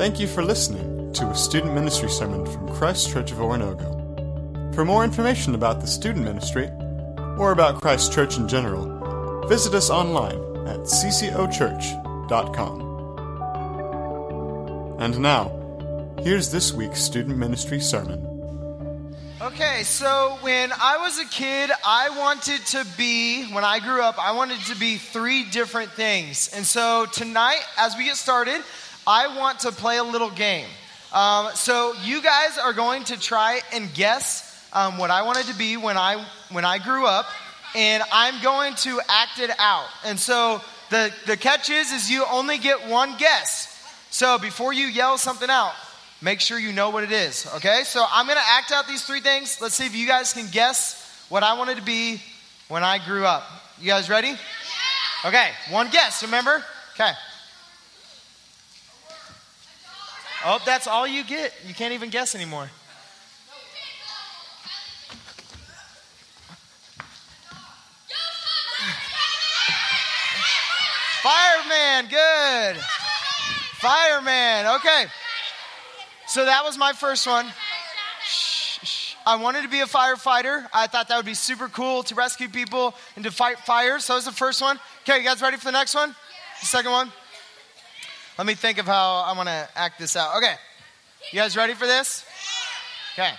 Thank you for listening to a student ministry sermon from Christ Church of Oronogo. For more information about the student ministry, or about Christ Church in general, visit us online at ccochurch.com. And now, here's this week's student ministry sermon. Okay, so when I was a kid, I wanted to be, when I grew up, I wanted to be three different things. And so tonight, as we get started, I want to play a little game. Um, so you guys are going to try and guess um, what I wanted to be when I when I grew up, and I'm going to act it out. And so the the catch is is you only get one guess. So before you yell something out, make sure you know what it is. Okay? So I'm going to act out these three things. Let's see if you guys can guess what I wanted to be when I grew up. You guys ready? Okay, one guess, remember? Okay. Oh, that's all you get. You can't even guess anymore. Fireman, good. Fireman, okay. So that was my first one. I wanted to be a firefighter. I thought that would be super cool to rescue people and to fight fires. So that was the first one. Okay, you guys ready for the next one? The second one? Let me think of how I want to act this out. Okay. You guys ready for this? Okay.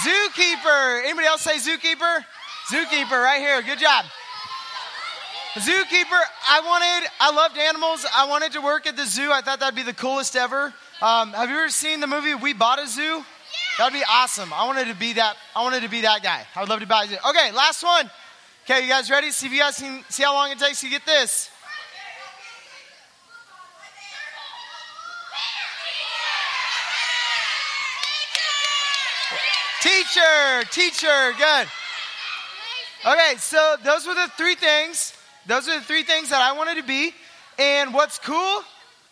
Zookeeper. Anybody else say zookeeper? Zookeeper, right here. Good job. Zookeeper, I wanted, I loved animals. I wanted to work at the zoo. I thought that'd be the coolest ever. Um, have you ever seen the movie We Bought a Zoo? Yeah. That'd be awesome. I wanted to be that. I wanted to be that guy. I would love to buy a zoo. Okay, last one. Okay, you guys ready? See if you guys can see how long it takes to get this. Teacher, teacher, good. Okay, so those were the three things. Those are the three things that I wanted to be. And what's cool?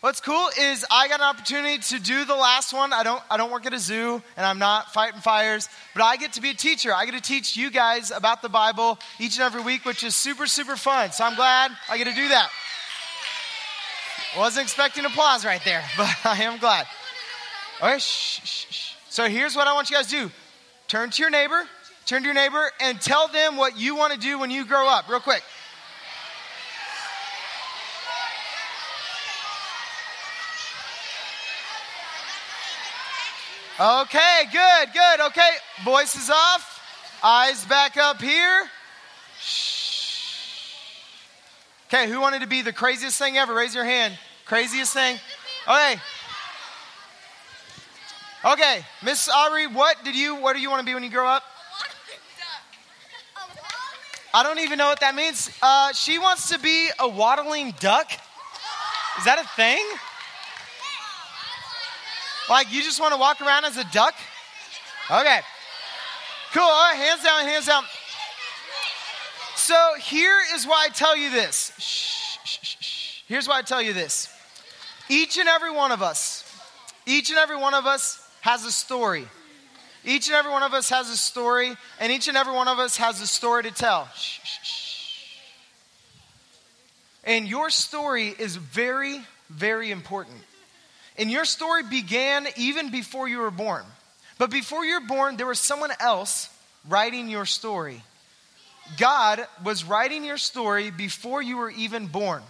What's cool is I got an opportunity to do the last one. I don't I don't work at a zoo and I'm not fighting fires, but I get to be a teacher. I get to teach you guys about the Bible each and every week, which is super super fun. So I'm glad I get to do that. Wasn't expecting applause right there, but I am glad. All right, shh, shh, shh. So here's what I want you guys to do. Turn to your neighbor, turn to your neighbor and tell them what you want to do when you grow up, real quick. Okay, good, good. Okay, voices off. Eyes back up here. Shh. Okay, who wanted to be the craziest thing ever? Raise your hand. Craziest thing? Okay. Okay, Miss Aubrey, what did you what do you want to be when you grow up? I don't even know what that means. Uh, she wants to be a waddling duck. Is that a thing? Like you just want to walk around as a duck? Okay. Cool. All right, hands down, hands down. So here is why I tell you this. Here's why I tell you this. Each and every one of us, each and every one of us has a story. Each and every one of us has a story, and each and every one of us has a story to tell. And your story is very, very important. And your story began even before you were born. But before you were born, there was someone else writing your story. God was writing your story before you were even born.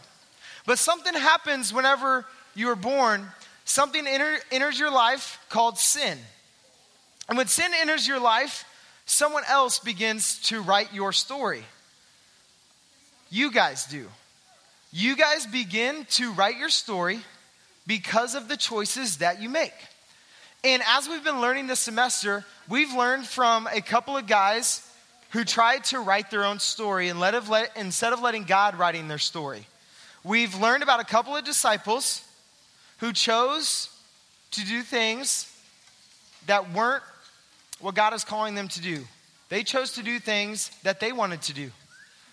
But something happens whenever you are born. Something enter, enters your life called sin. And when sin enters your life, someone else begins to write your story. You guys do. You guys begin to write your story because of the choices that you make. And as we've been learning this semester, we've learned from a couple of guys who tried to write their own story instead of letting God writing their story. We've learned about a couple of disciples who chose to do things that weren't what God is calling them to do. They chose to do things that they wanted to do.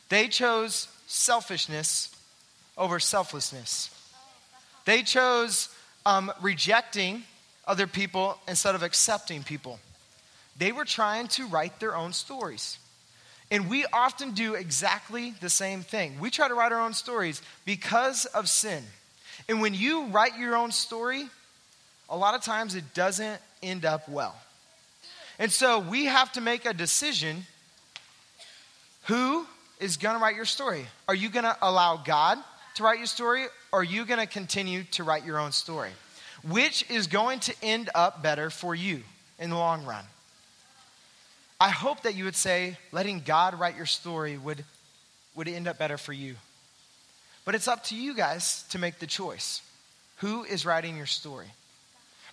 They chose selfishness over selflessness. They chose um, rejecting other people instead of accepting people. They were trying to write their own stories. And we often do exactly the same thing. We try to write our own stories because of sin. And when you write your own story, a lot of times it doesn't end up well. And so we have to make a decision who is going to write your story? Are you going to allow God to write your story, or are you going to continue to write your own story? Which is going to end up better for you in the long run? I hope that you would say letting God write your story would, would end up better for you. But it's up to you guys to make the choice. Who is writing your story?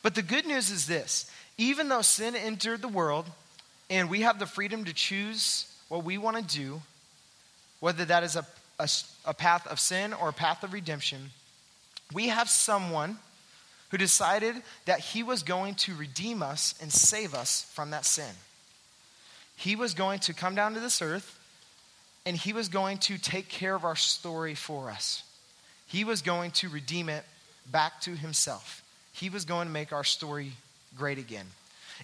But the good news is this even though sin entered the world and we have the freedom to choose what we want to do, whether that is a, a, a, path of sin or a path of redemption, we have someone who decided that he was going to redeem us and save us from that sin. He was going to come down to this earth and he was going to take care of our story for us. He was going to redeem it back to himself. He was going to make our story great again.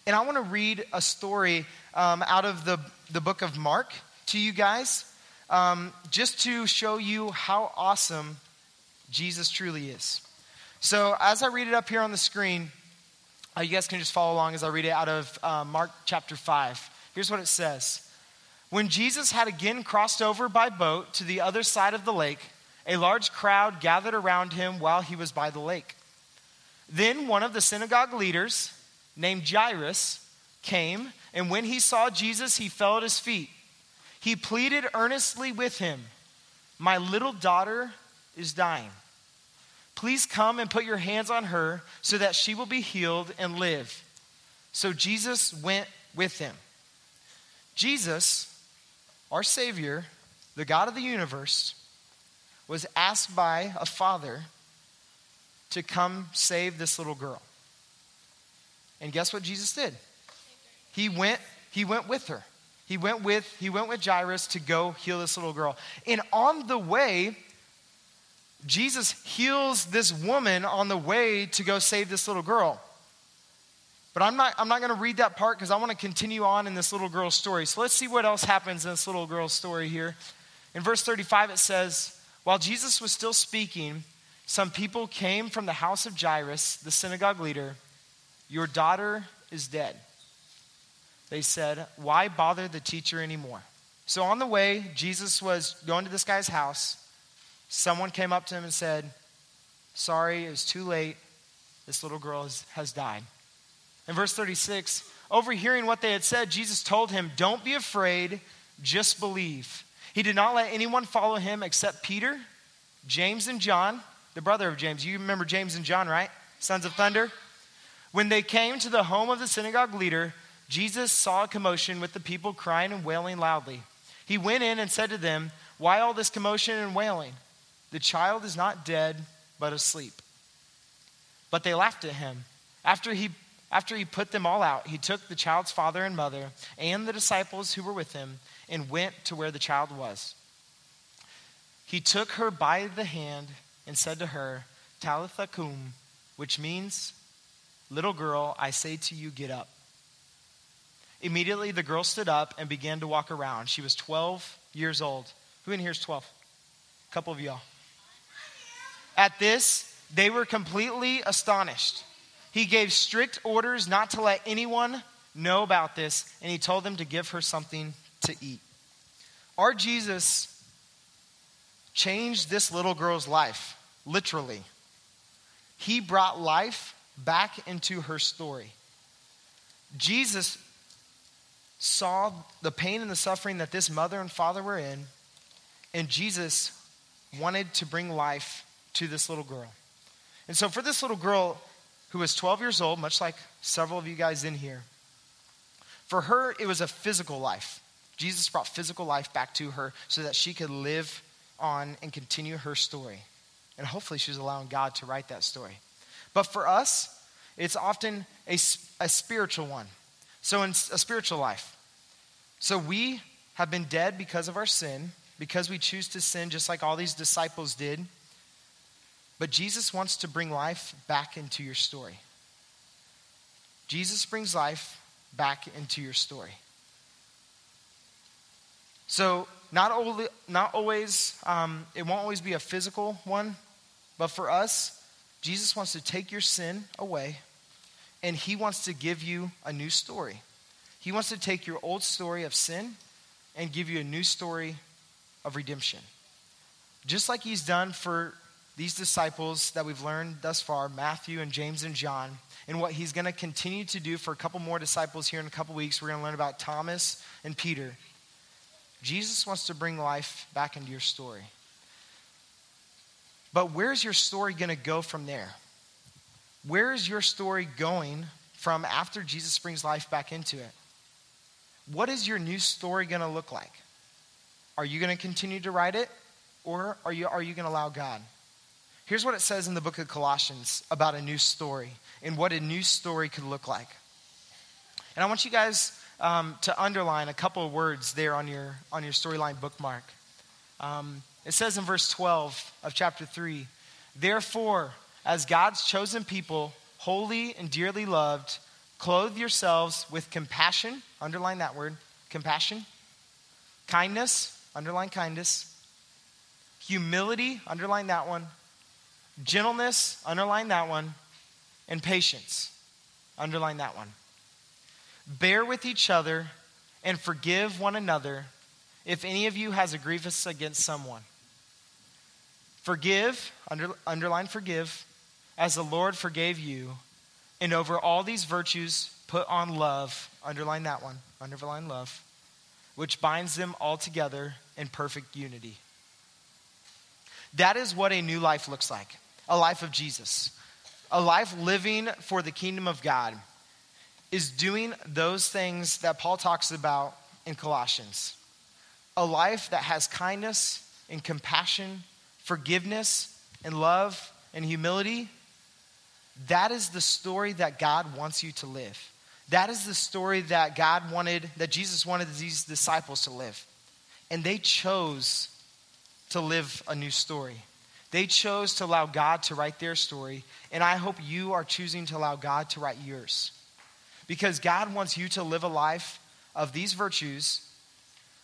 And I want to read a story um, out of the, the book of Mark to you guys, um, just to show you how awesome Jesus truly is. So, as I read it up here on the screen, uh, you guys can just follow along as I read it out of uh, Mark chapter 5. Here's what it says When Jesus had again crossed over by boat to the other side of the lake, a large crowd gathered around him while he was by the lake. Then one of the synagogue leaders, named Jairus, came, and when he saw Jesus, he fell at his feet. He pleaded earnestly with him My little daughter is dying. Please come and put your hands on her so that she will be healed and live. So Jesus went with him. Jesus, our Savior, the God of the universe, was asked by a father to come save this little girl. And guess what Jesus did? He went, he went with her. He went with, he went with Jairus to go heal this little girl. And on the way, Jesus heals this woman on the way to go save this little girl. But I'm not, I'm not going to read that part because I want to continue on in this little girl's story. So let's see what else happens in this little girl's story here. In verse 35, it says, While Jesus was still speaking, some people came from the house of Jairus, the synagogue leader. Your daughter is dead. They said, Why bother the teacher anymore? So on the way, Jesus was going to this guy's house. Someone came up to him and said, Sorry, it was too late. This little girl has, has died. In verse 36, overhearing what they had said, Jesus told him, Don't be afraid, just believe. He did not let anyone follow him except Peter, James, and John, the brother of James. You remember James and John, right? Sons of thunder. When they came to the home of the synagogue leader, Jesus saw a commotion with the people crying and wailing loudly. He went in and said to them, Why all this commotion and wailing? The child is not dead, but asleep. But they laughed at him. After he after he put them all out, he took the child's father and mother and the disciples who were with him and went to where the child was. He took her by the hand and said to her, Talitha cum, which means, Little girl, I say to you, get up. Immediately the girl stood up and began to walk around. She was 12 years old. Who in here is 12? A couple of y'all. At this, they were completely astonished. He gave strict orders not to let anyone know about this, and he told them to give her something to eat. Our Jesus changed this little girl's life, literally. He brought life back into her story. Jesus saw the pain and the suffering that this mother and father were in, and Jesus wanted to bring life to this little girl. And so, for this little girl, who was 12 years old, much like several of you guys in here. For her, it was a physical life. Jesus brought physical life back to her so that she could live on and continue her story. And hopefully, she's allowing God to write that story. But for us, it's often a, a spiritual one. So, in a spiritual life. So, we have been dead because of our sin, because we choose to sin just like all these disciples did. But Jesus wants to bring life back into your story. Jesus brings life back into your story. So, not, only, not always, um, it won't always be a physical one, but for us, Jesus wants to take your sin away and he wants to give you a new story. He wants to take your old story of sin and give you a new story of redemption. Just like he's done for these disciples that we've learned thus far, Matthew and James and John, and what he's going to continue to do for a couple more disciples here in a couple weeks. We're going to learn about Thomas and Peter. Jesus wants to bring life back into your story. But where's your story going to go from there? Where is your story going from after Jesus brings life back into it? What is your new story going to look like? Are you going to continue to write it, or are you, are you going to allow God? Here's what it says in the book of Colossians about a new story and what a new story could look like. And I want you guys um, to underline a couple of words there on your, on your storyline bookmark. Um, it says in verse 12 of chapter 3 Therefore, as God's chosen people, holy and dearly loved, clothe yourselves with compassion, underline that word, compassion, kindness, underline kindness, humility, underline that one, gentleness, underline that one, and patience, underline that one. Bear with each other and forgive one another if any of you has a grievance against someone. Forgive, under, underline forgive, as the Lord forgave you. And over all these virtues, put on love, underline that one, underline love, which binds them all together in perfect unity. That is what a new life looks like a life of Jesus, a life living for the kingdom of God is doing those things that Paul talks about in Colossians. A life that has kindness and compassion, forgiveness and love and humility. That is the story that God wants you to live. That is the story that God wanted, that Jesus wanted these disciples to live. And they chose to live a new story. They chose to allow God to write their story. And I hope you are choosing to allow God to write yours. Because God wants you to live a life of these virtues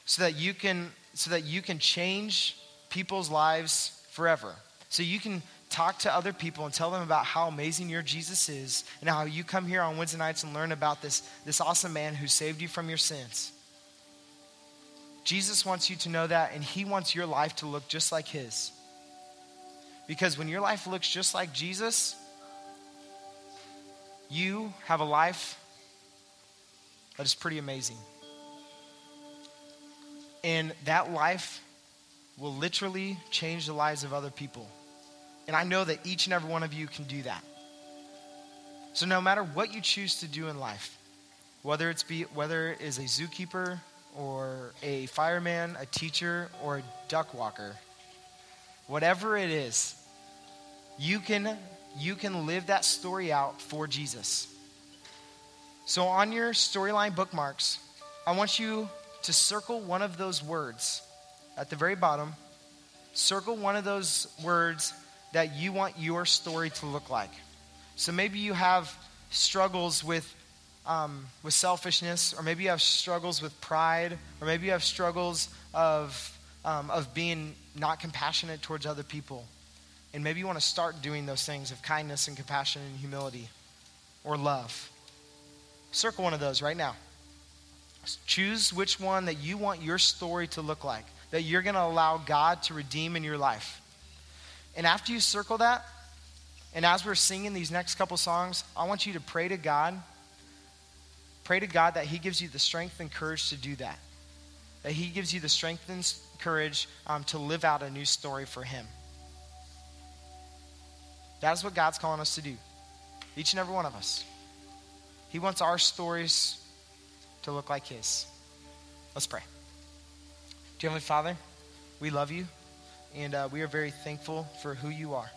so that you can so that you can change people's lives forever. So you can talk to other people and tell them about how amazing your Jesus is and how you come here on Wednesday nights and learn about this, this awesome man who saved you from your sins. Jesus wants you to know that, and he wants your life to look just like his. Because when your life looks just like Jesus, you have a life that is pretty amazing. And that life will literally change the lives of other people. And I know that each and every one of you can do that. So no matter what you choose to do in life, whether it's be whether it is a zookeeper or a fireman, a teacher, or a duck walker, whatever it is, you can you can live that story out for Jesus. So, on your storyline bookmarks, I want you to circle one of those words at the very bottom. Circle one of those words that you want your story to look like. So, maybe you have struggles with, um, with selfishness, or maybe you have struggles with pride, or maybe you have struggles of, um, of being not compassionate towards other people. And maybe you want to start doing those things of kindness and compassion and humility or love. Circle one of those right now. Choose which one that you want your story to look like, that you're going to allow God to redeem in your life. And after you circle that, and as we're singing these next couple songs, I want you to pray to God. Pray to God that He gives you the strength and courage to do that. That He gives you the strength and courage um, to live out a new story for Him. That's what God's calling us to do, each and every one of us. He wants our stories to look like His. Let's pray. Dear Heavenly Father, we love you, and uh, we are very thankful for who you are.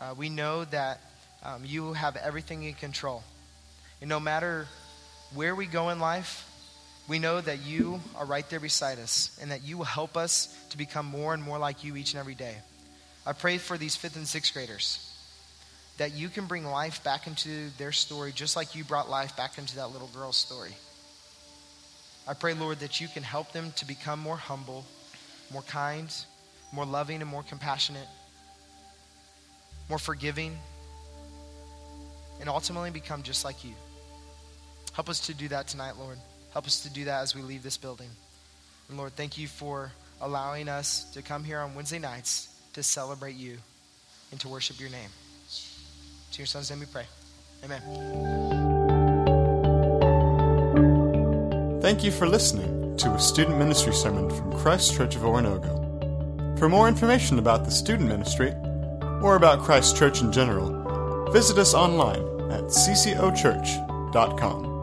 Uh, we know that um, you have everything in control. And no matter where we go in life, we know that you are right there beside us and that you will help us to become more and more like you each and every day. I pray for these fifth and sixth graders that you can bring life back into their story just like you brought life back into that little girl's story. I pray, Lord, that you can help them to become more humble, more kind, more loving, and more compassionate, more forgiving, and ultimately become just like you. Help us to do that tonight, Lord. Help us to do that as we leave this building. And Lord, thank you for allowing us to come here on Wednesday nights to celebrate you and to worship your name. To your son's name we pray. Amen. Thank you for listening to a student ministry sermon from Christ Church of Oronogo. For more information about the student ministry or about Christ Church in general, visit us online at ccochurch.com.